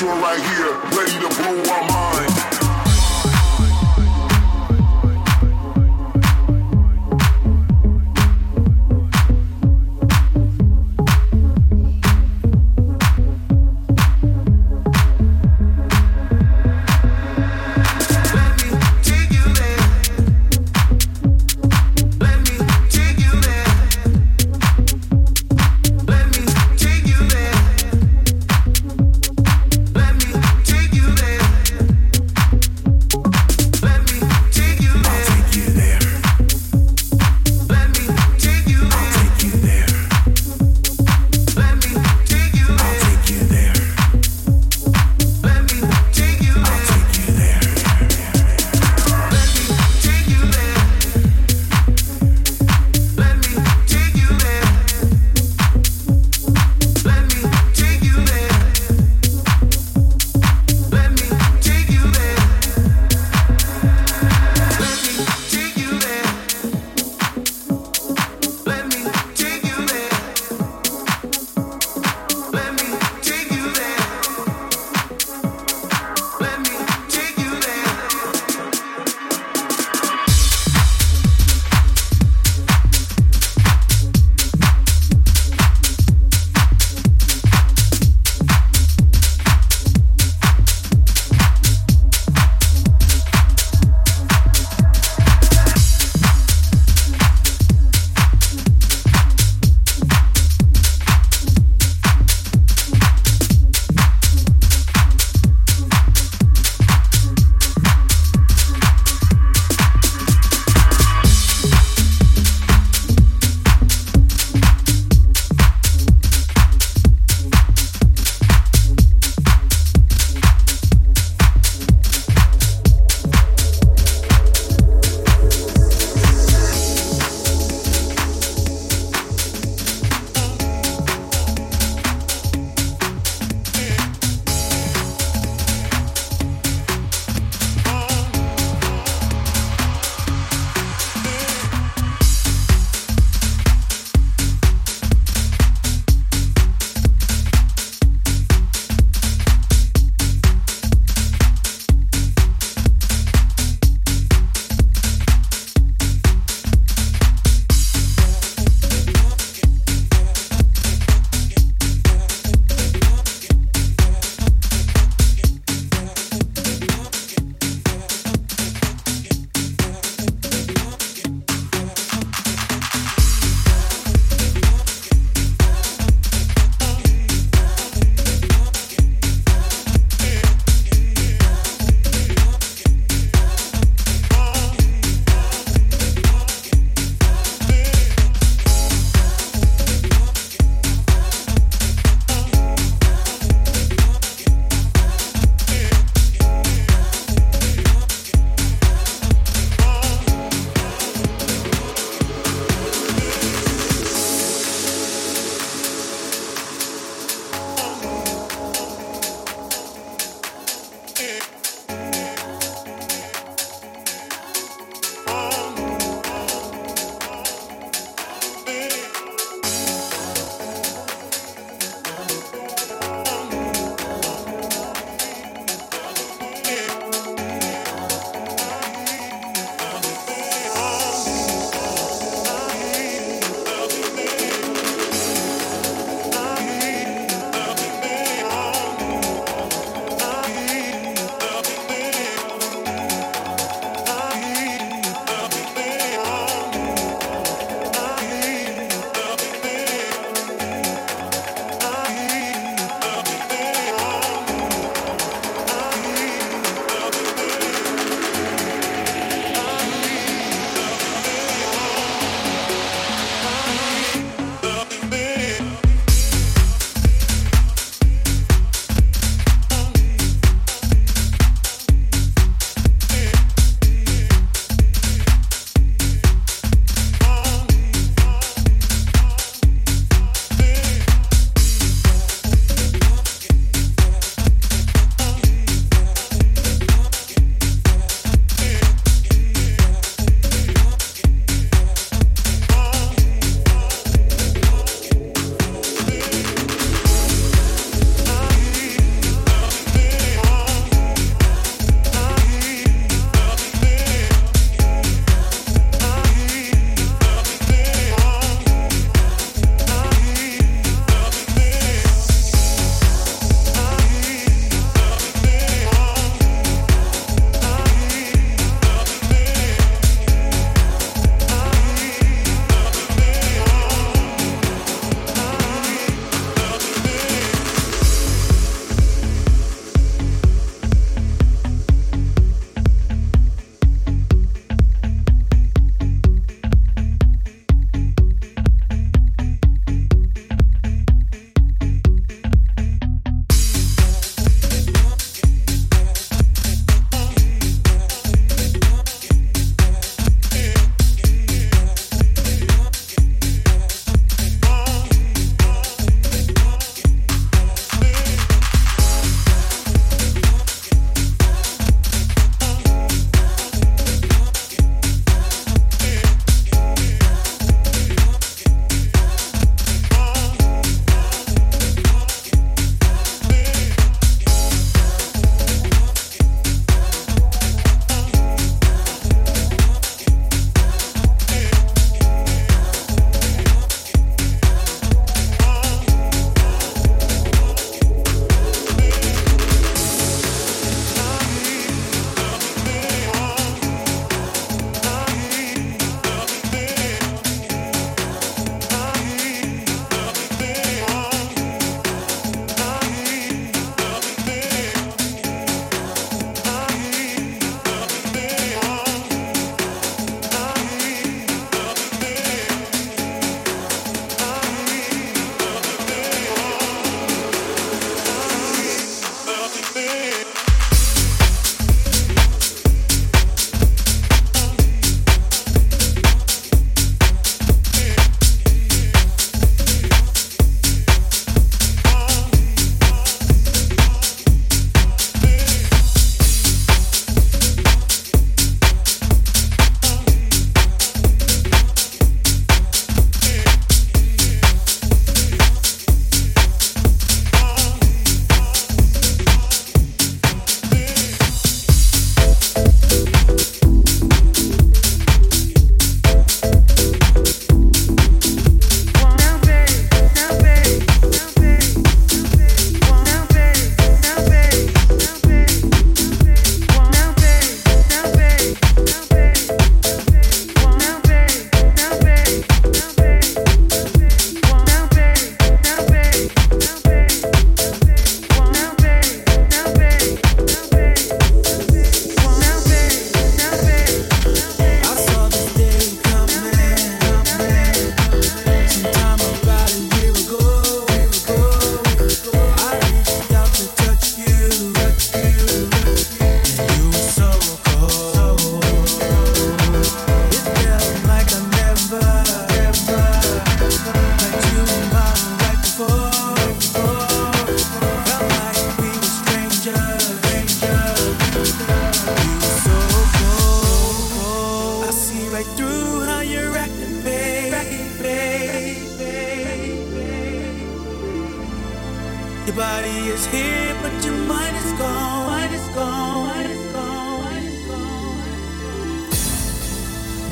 You're right here, ready to blow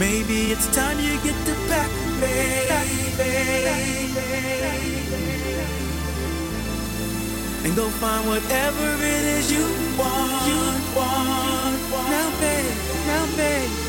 Maybe it's time you get the back, baby. And go find whatever it is you want. You want. Now, babe. Now, babe.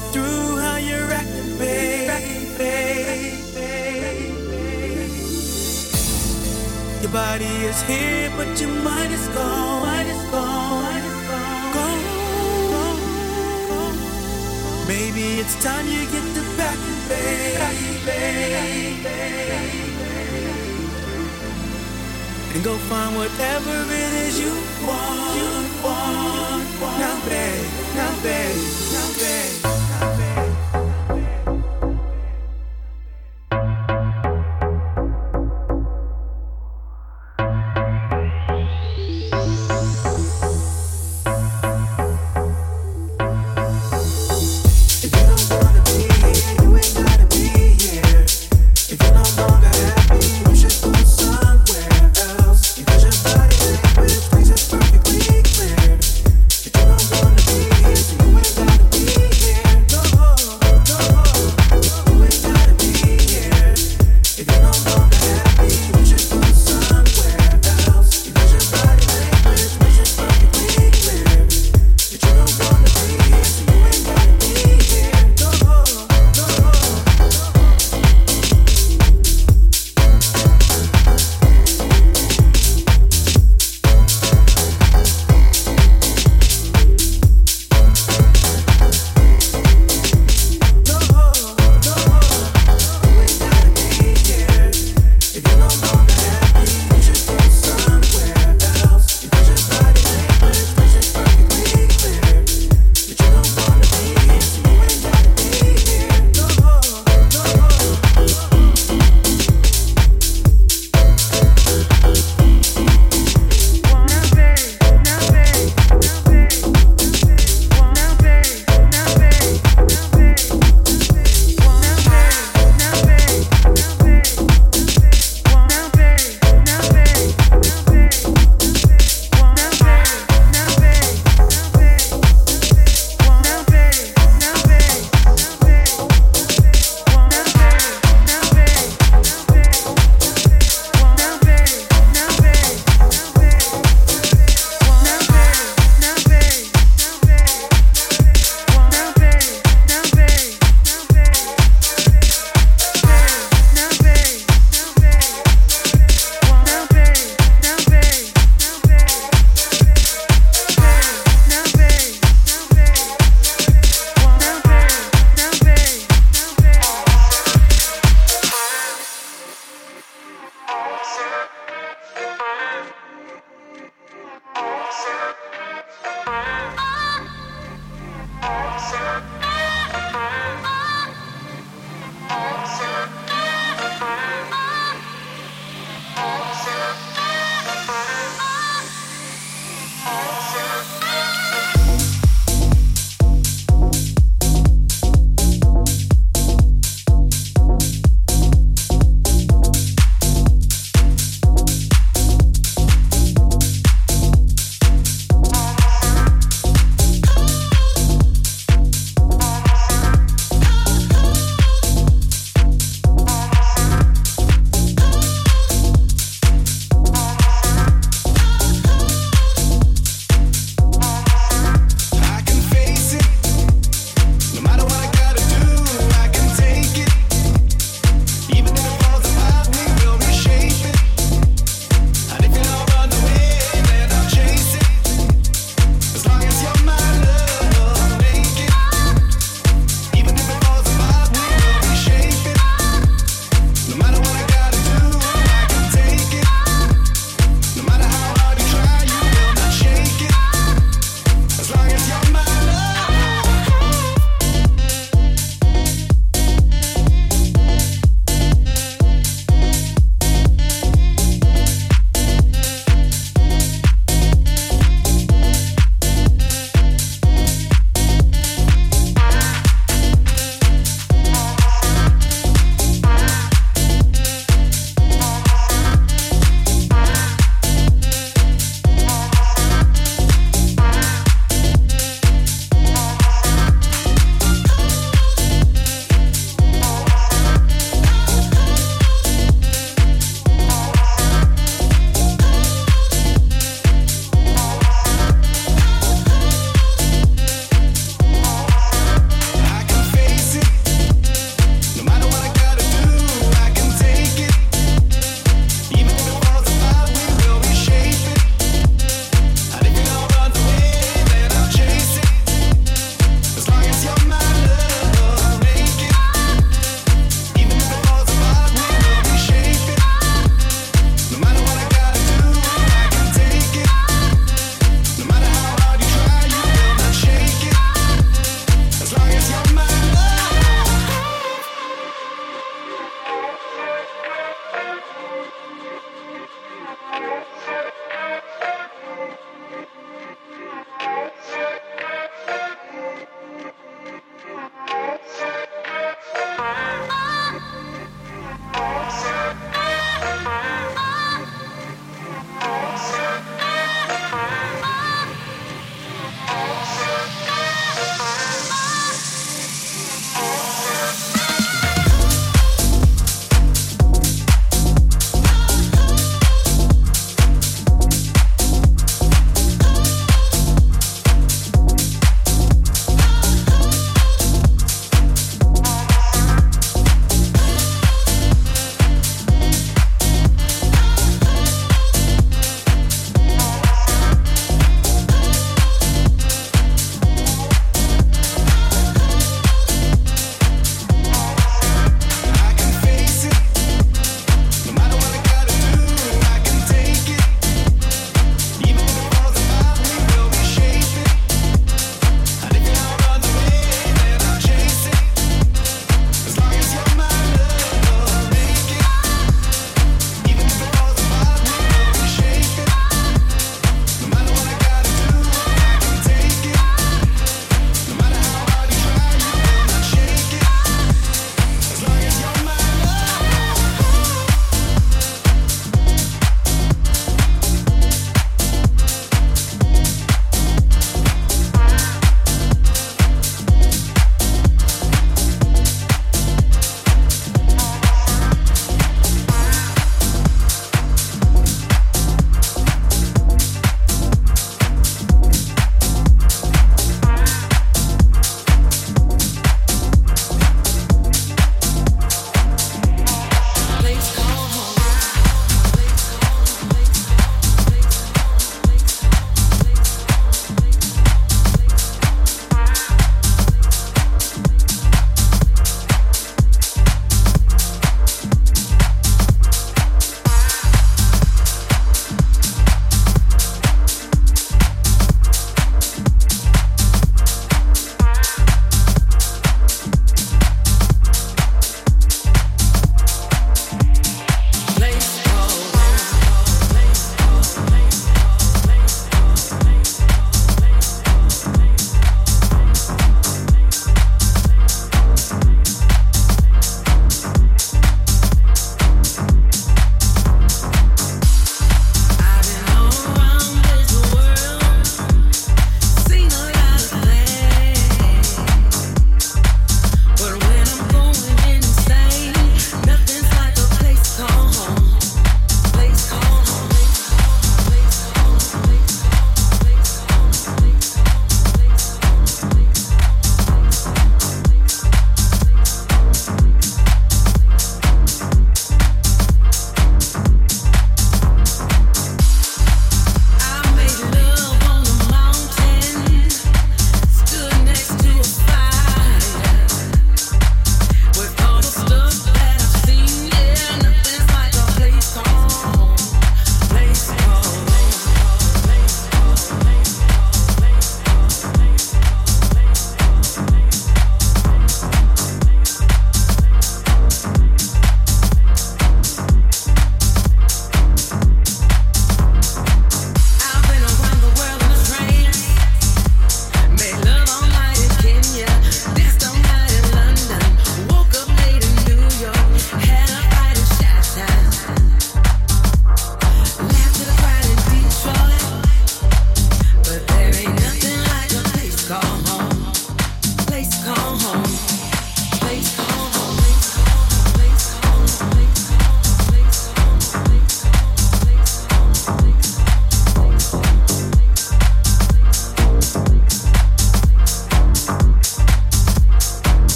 right through how you're acting, babe. Your body is here, but your mind is gone. Mind is gone. Gone. gone. gone. Maybe it's time you get the back, babe. And go find whatever it is you want. You want, want. Now, babe, now, babe, now, babe.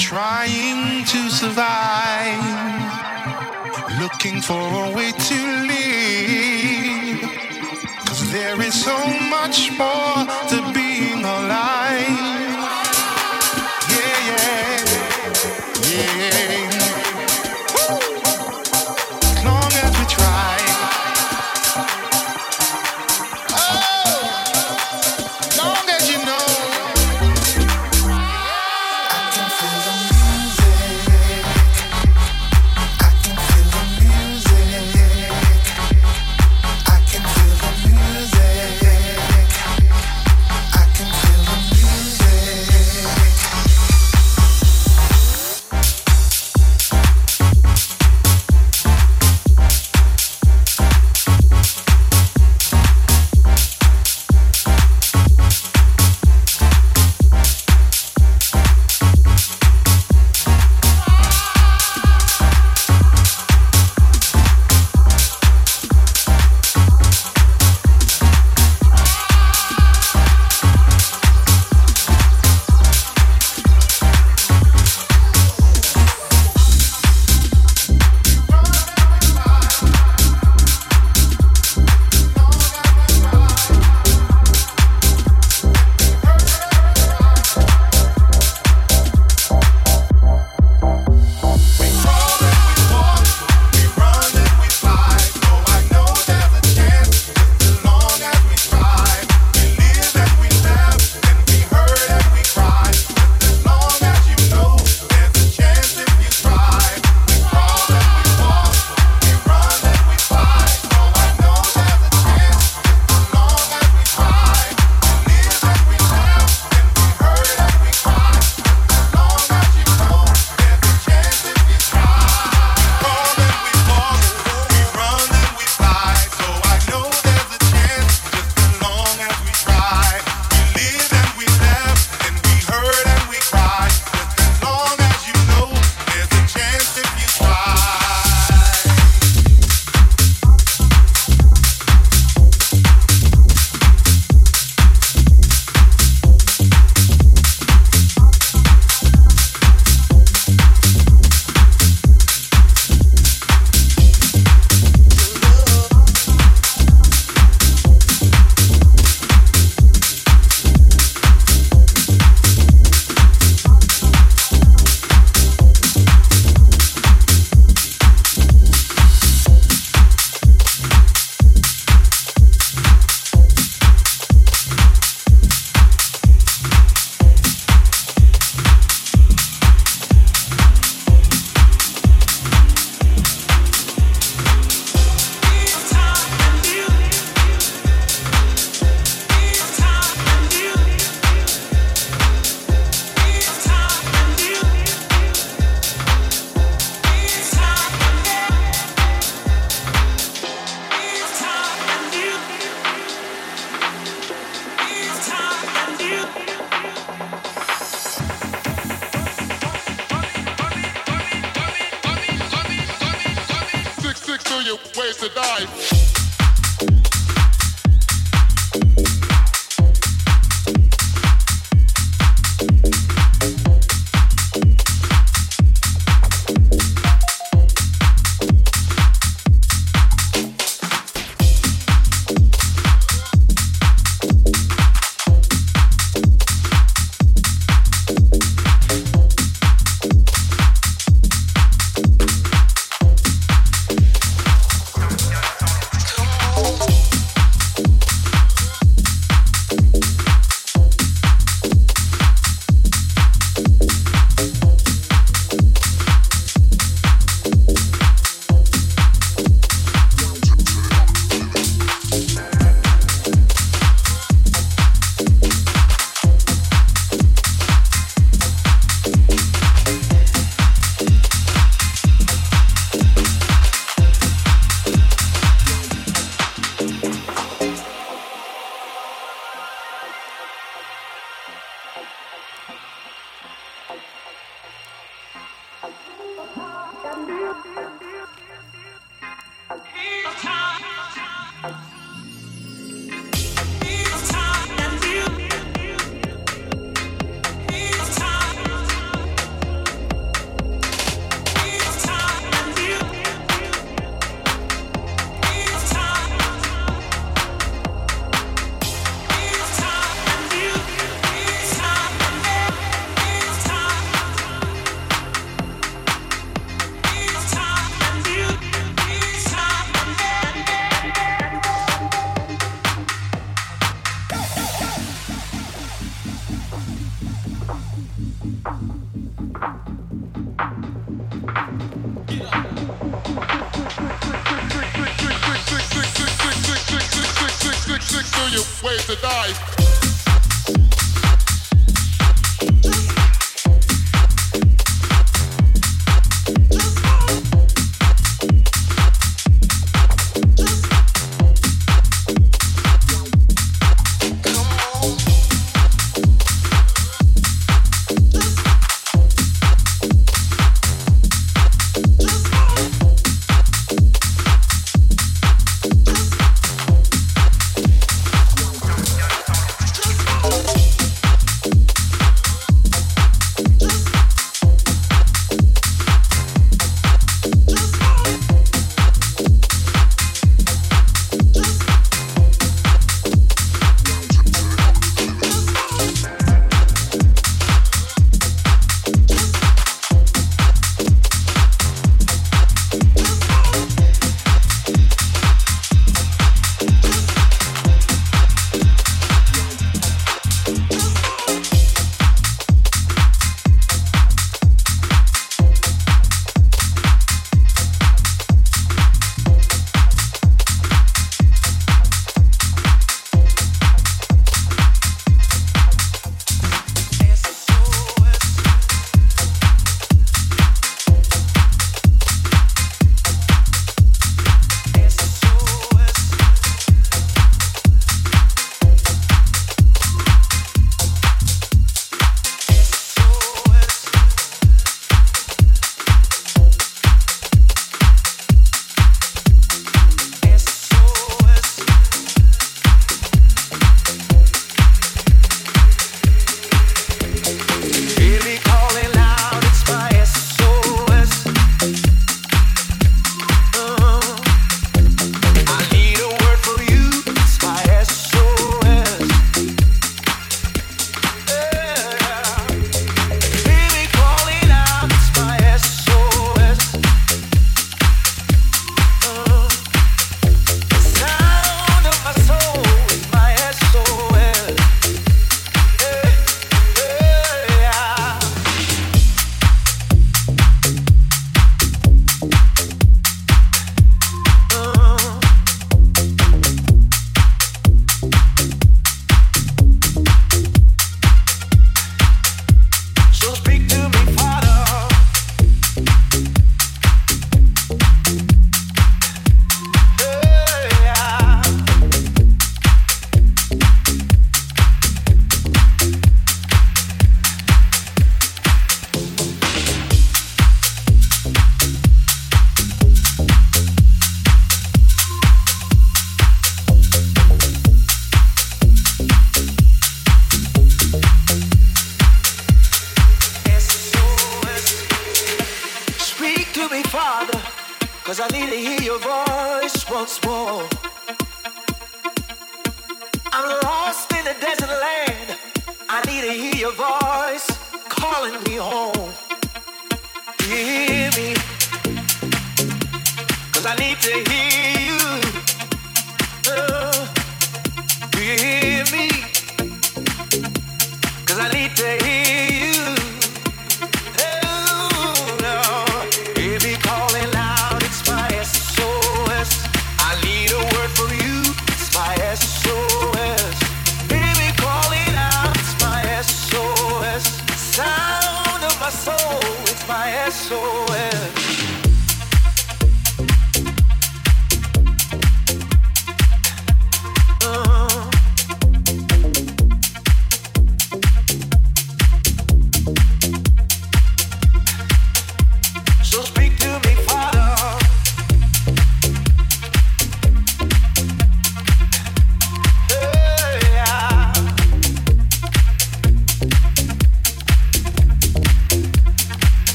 trying to survive, looking for a way to live. Cause there is so much more to being alive.